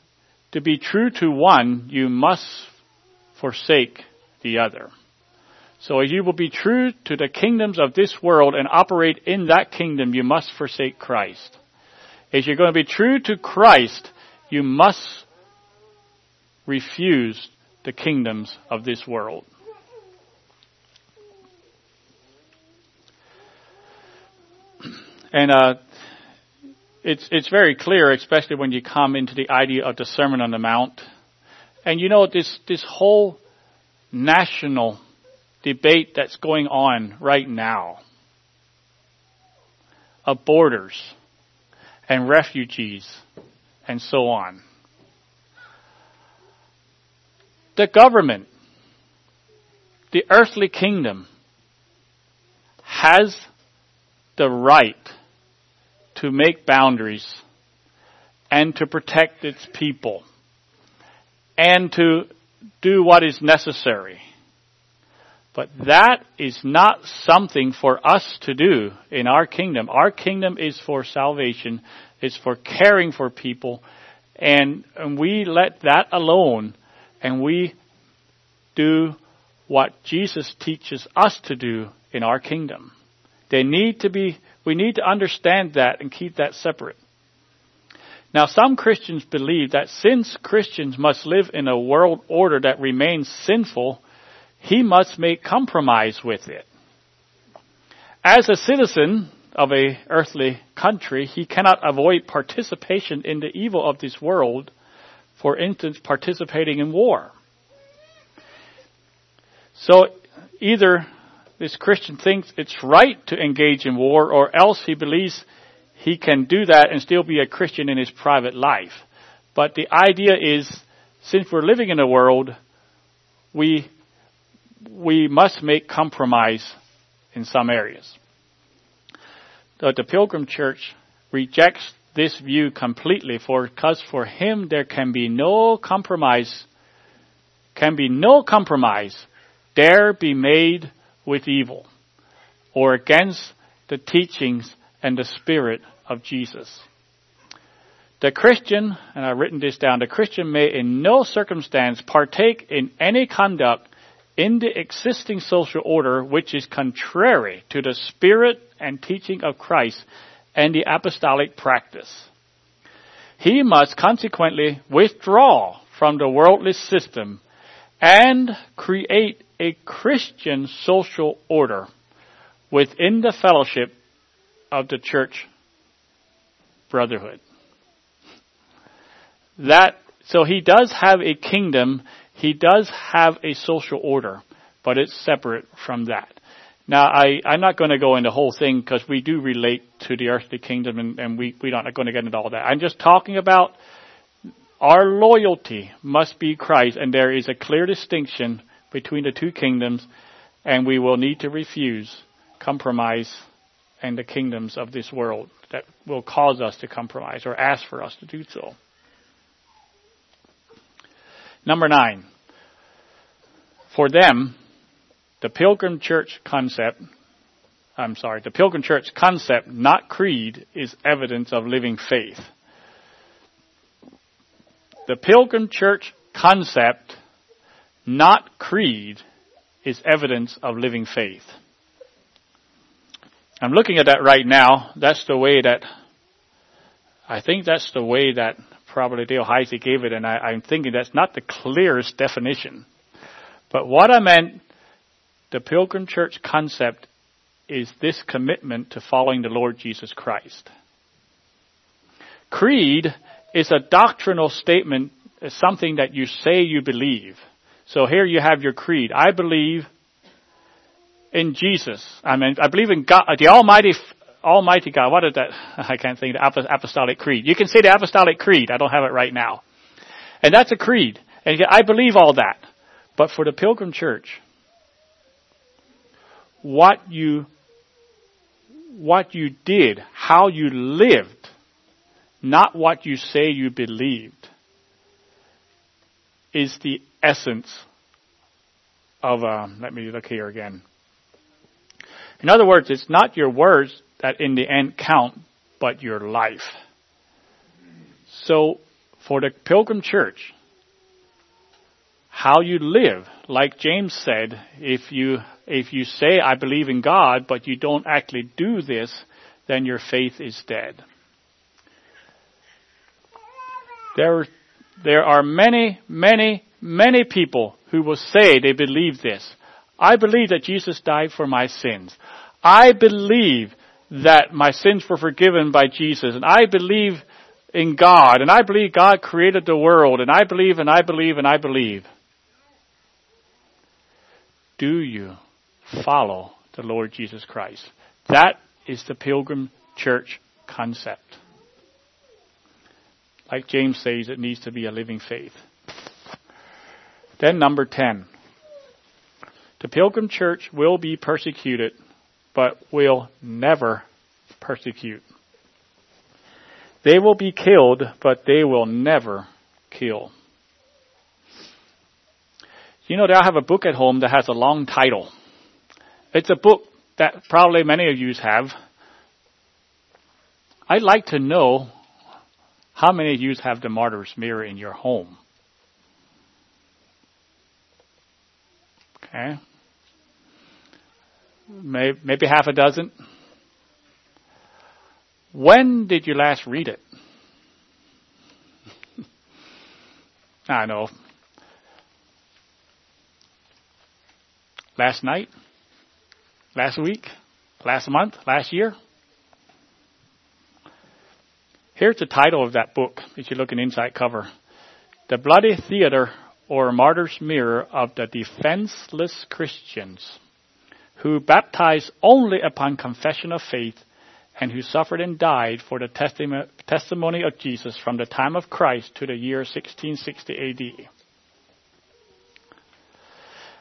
to be true to one, you must forsake the other. So if you will be true to the kingdoms of this world and operate in that kingdom, you must forsake Christ. If you're going to be true to Christ, you must refuse the kingdoms of this world. [clears throat] And uh, it's it's very clear, especially when you come into the idea of the Sermon on the Mount. And you know this this whole national debate that's going on right now of borders and refugees and so on. The government, the earthly kingdom, has the right to make boundaries and to protect its people and to do what is necessary but that is not something for us to do in our kingdom. Our kingdom is for salvation. It's for caring for people. And, and we let that alone and we do what Jesus teaches us to do in our kingdom. They need to be, we need to understand that and keep that separate. Now some Christians believe that since Christians must live in a world order that remains sinful, he must make compromise with it. As a citizen of a earthly country, he cannot avoid participation in the evil of this world, for instance, participating in war. So either this Christian thinks it's right to engage in war, or else he believes he can do that and still be a Christian in his private life. But the idea is, since we're living in a world, we we must make compromise in some areas. But the Pilgrim Church rejects this view completely for because for him there can be no compromise can be no compromise dare be made with evil or against the teachings and the spirit of Jesus. The Christian, and I've written this down, the Christian may in no circumstance partake in any conduct in the existing social order which is contrary to the spirit and teaching of Christ and the apostolic practice. He must consequently withdraw from the worldly system and create a Christian social order within the fellowship of the church brotherhood. That, so he does have a kingdom, he does have a social order, but it's separate from that. Now, I, I'm not going to go into the whole thing because we do relate to the earthly kingdom and, and we, we're not going to get into all that. I'm just talking about our loyalty must be Christ and there is a clear distinction between the two kingdoms and we will need to refuse compromise and the kingdoms of this world that will cause us to compromise or ask for us to do so. Number nine. For them, the Pilgrim Church concept, I'm sorry, the Pilgrim Church concept, not creed, is evidence of living faith. The Pilgrim Church concept, not creed, is evidence of living faith. I'm looking at that right now. That's the way that, I think that's the way that probably Dale Heisey gave it, and I, I'm thinking that's not the clearest definition. But what I meant the Pilgrim Church concept is this commitment to following the Lord Jesus Christ. Creed is a doctrinal statement, it's something that you say you believe. So here you have your creed. I believe in Jesus. I mean, I believe in God, the Almighty, Almighty God. What is that? [laughs] I can't think. of The Apostolic Creed. You can say the Apostolic Creed. I don't have it right now. And that's a creed. And I believe all that. But for the Pilgrim Church, what you what you did, how you lived, not what you say you believed, is the essence of, um, let me look here again. In other words, it's not your words that in the end count, but your life. So, for the Pilgrim Church, how you live, like James said, if you if you say, I believe in God, but you don't actually do this, then your faith is dead. There, there are many, many, many people who will say they believe this. I believe that Jesus died for my sins. I believe that my sins were forgiven by Jesus, and I believe in God, and I believe God created the world, and I believe, and I believe, and I believe. Do you follow the Lord Jesus Christ. That is the pilgrim church concept. Like James says, it needs to be a living faith. Then number 10. The pilgrim church will be persecuted, but will never persecute. They will be killed, but they will never kill. You know, I have a book at home that has a long title. It's a book that probably many of you have. I'd like to know how many of you have the martyr's mirror in your home. Okay. Maybe half a dozen. When did you last read it? [laughs] I know. Last night? last week, last month, last year. Here's the title of that book, if you look in inside cover. The Bloody Theater or Martyr's Mirror of the Defenseless Christians who baptized only upon confession of faith and who suffered and died for the testimony of Jesus from the time of Christ to the year 1660 AD.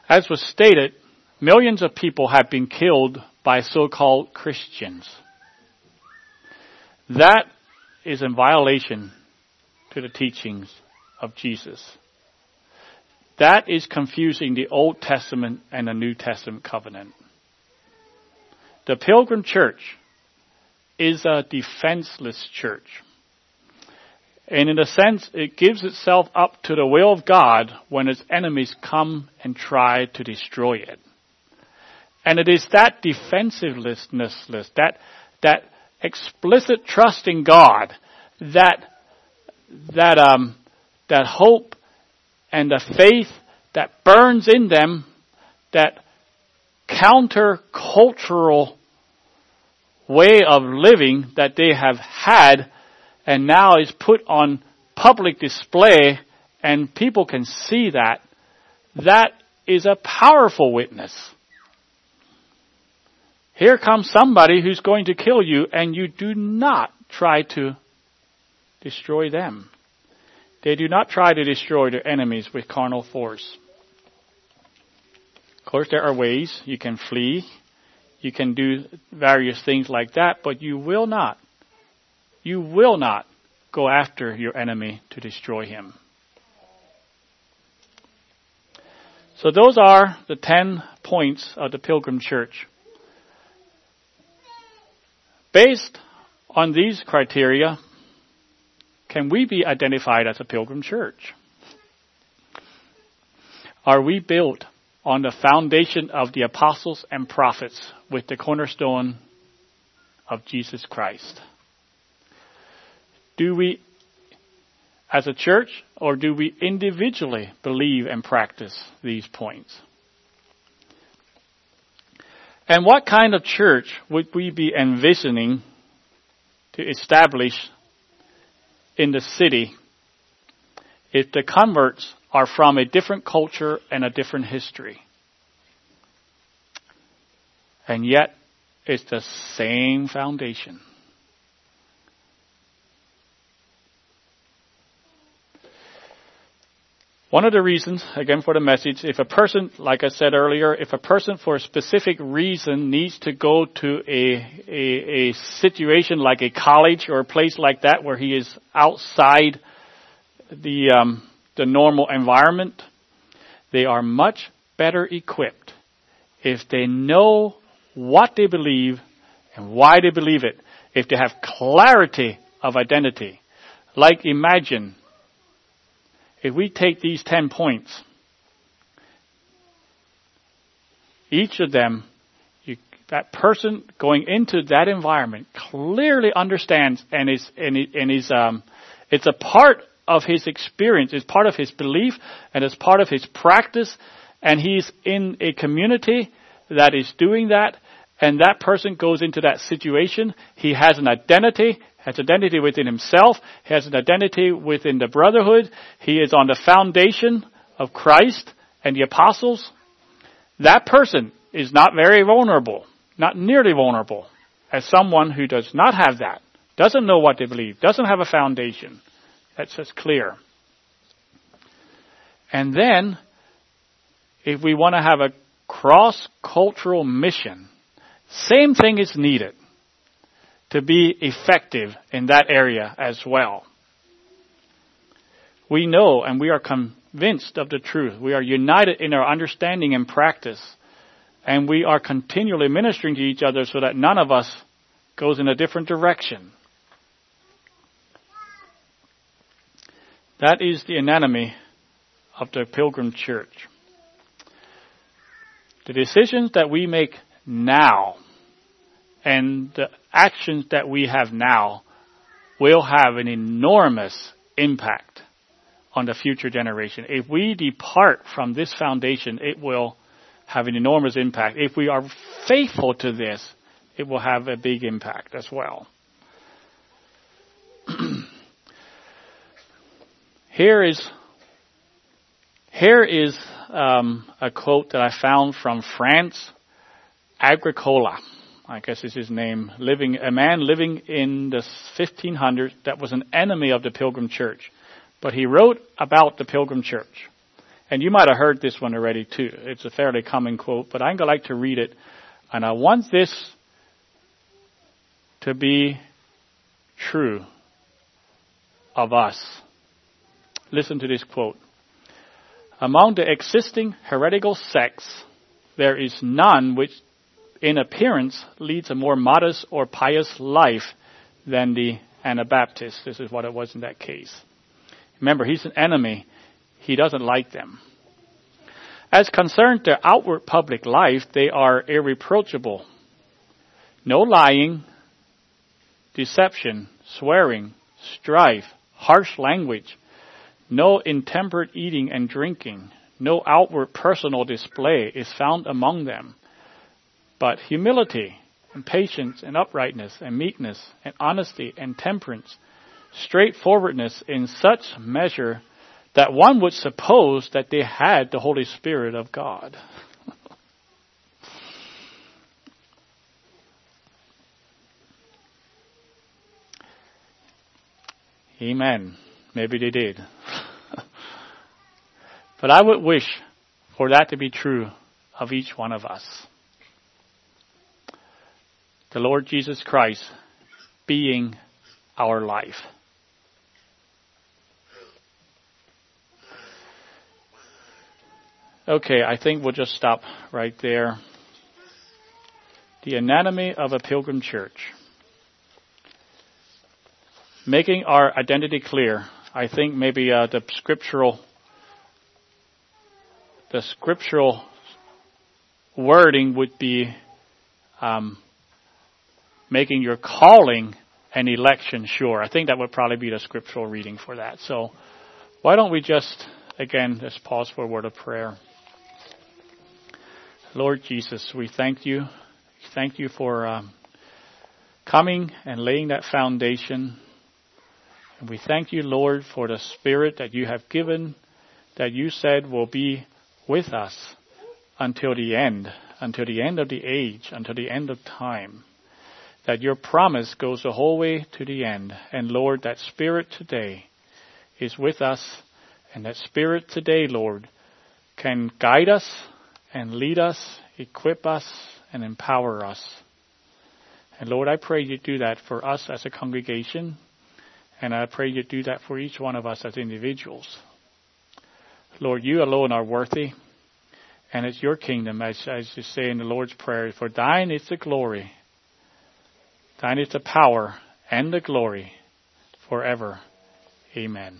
As was stated, Millions of people have been killed by so-called Christians. That is in violation to the teachings of Jesus. That is confusing the Old Testament and the New Testament covenant. The Pilgrim Church is a defenseless church. And in a sense, it gives itself up to the will of God when its enemies come and try to destroy it. And it is that defensiveness, that, that explicit trust in God, that, that, um, that hope and the faith that burns in them, that counter-cultural way of living that they have had and now is put on public display and people can see that, that is a powerful witness. Here comes somebody who's going to kill you and you do not try to destroy them. They do not try to destroy their enemies with carnal force. Of course, there are ways you can flee. You can do various things like that, but you will not, you will not go after your enemy to destroy him. So those are the ten points of the Pilgrim Church. Based on these criteria, can we be identified as a Pilgrim Church? Are we built on the foundation of the apostles and prophets with the cornerstone of Jesus Christ? Do we, as a church, or do we individually believe and practice these points? And what kind of church would we be envisioning to establish in the city if the converts are from a different culture and a different history. And yet, it's the same foundation. One of the reasons, again for the message, if a person, like I said earlier, if a person for a specific reason needs to go to a, a, a situation like a college or a place like that where he is outside the, um, the normal environment, they are much better equipped if they know what they believe and why they believe it. If they have clarity of identity. Like imagine if we take these 10 points, each of them, you, that person going into that environment clearly understands and is, and, and is, um, it's a part of his experience, it's part of his belief, and it's part of his practice, and he's in a community that is doing that, and that person goes into that situation, he has an identity, has identity within himself, has an identity within the brotherhood, he is on the foundation of Christ and the apostles. That person is not very vulnerable, not nearly vulnerable, as someone who does not have that, doesn't know what they believe, doesn't have a foundation. That's just clear. And then, if we want to have a cross-cultural mission, same thing is needed to be effective in that area as well. We know and we are convinced of the truth. We are united in our understanding and practice. And we are continually ministering to each other so that none of us goes in a different direction. That is the enemy of the pilgrim church. The decisions that we make now and the actions that we have now will have an enormous impact on the future generation. If we depart from this foundation, it will have an enormous impact. If we are faithful to this, it will have a big impact as well. [clears throat] here is here is um, a quote that I found from Franz Agricola. I guess is his name, living a man living in the 1500s that was an enemy of the Pilgrim Church, but he wrote about the Pilgrim Church, and you might have heard this one already too. It's a fairly common quote, but I'm going to like to read it, and I want this to be true of us. Listen to this quote. Among the existing heretical sects, there is none which in appearance leads a more modest or pious life than the Anabaptists. This is what it was in that case. Remember, he's an enemy. He doesn't like them. As concerns their outward public life, they are irreproachable. No lying, deception, swearing, strife, harsh language, no intemperate eating and drinking, no outward personal display is found among them but humility and patience and uprightness and meekness and honesty and temperance, straightforwardness in such measure that one would suppose that they had the Holy Spirit of God. [laughs] Amen. Maybe they did. [laughs] but I would wish for that to be true of each one of us. The Lord Jesus Christ being our life. Okay, I think we'll just stop right there. The anatomy of a pilgrim church. Making our identity clear. I think maybe uh, the scriptural, the scriptural wording would be um, making your calling and election sure. I think that would probably be the scriptural reading for that. So, why don't we just again just pause for a word of prayer. Lord Jesus, we thank you. Thank you for um, coming and laying that foundation. And we thank you, Lord, for the Spirit that you have given, that you said will be with us until the end, until the end of the age, until the end of time. That your promise goes the whole way to the end. And Lord, that Spirit today is with us, and that Spirit today, Lord, can guide us and lead us, equip us, and empower us. And Lord, I pray you do that for us as a congregation, and I pray you do that for each one of us as individuals. Lord, you alone are worthy, and it's your kingdom, as, as you say in the Lord's Prayer, for thine is the glory, thine is the power and the glory forever. Amen.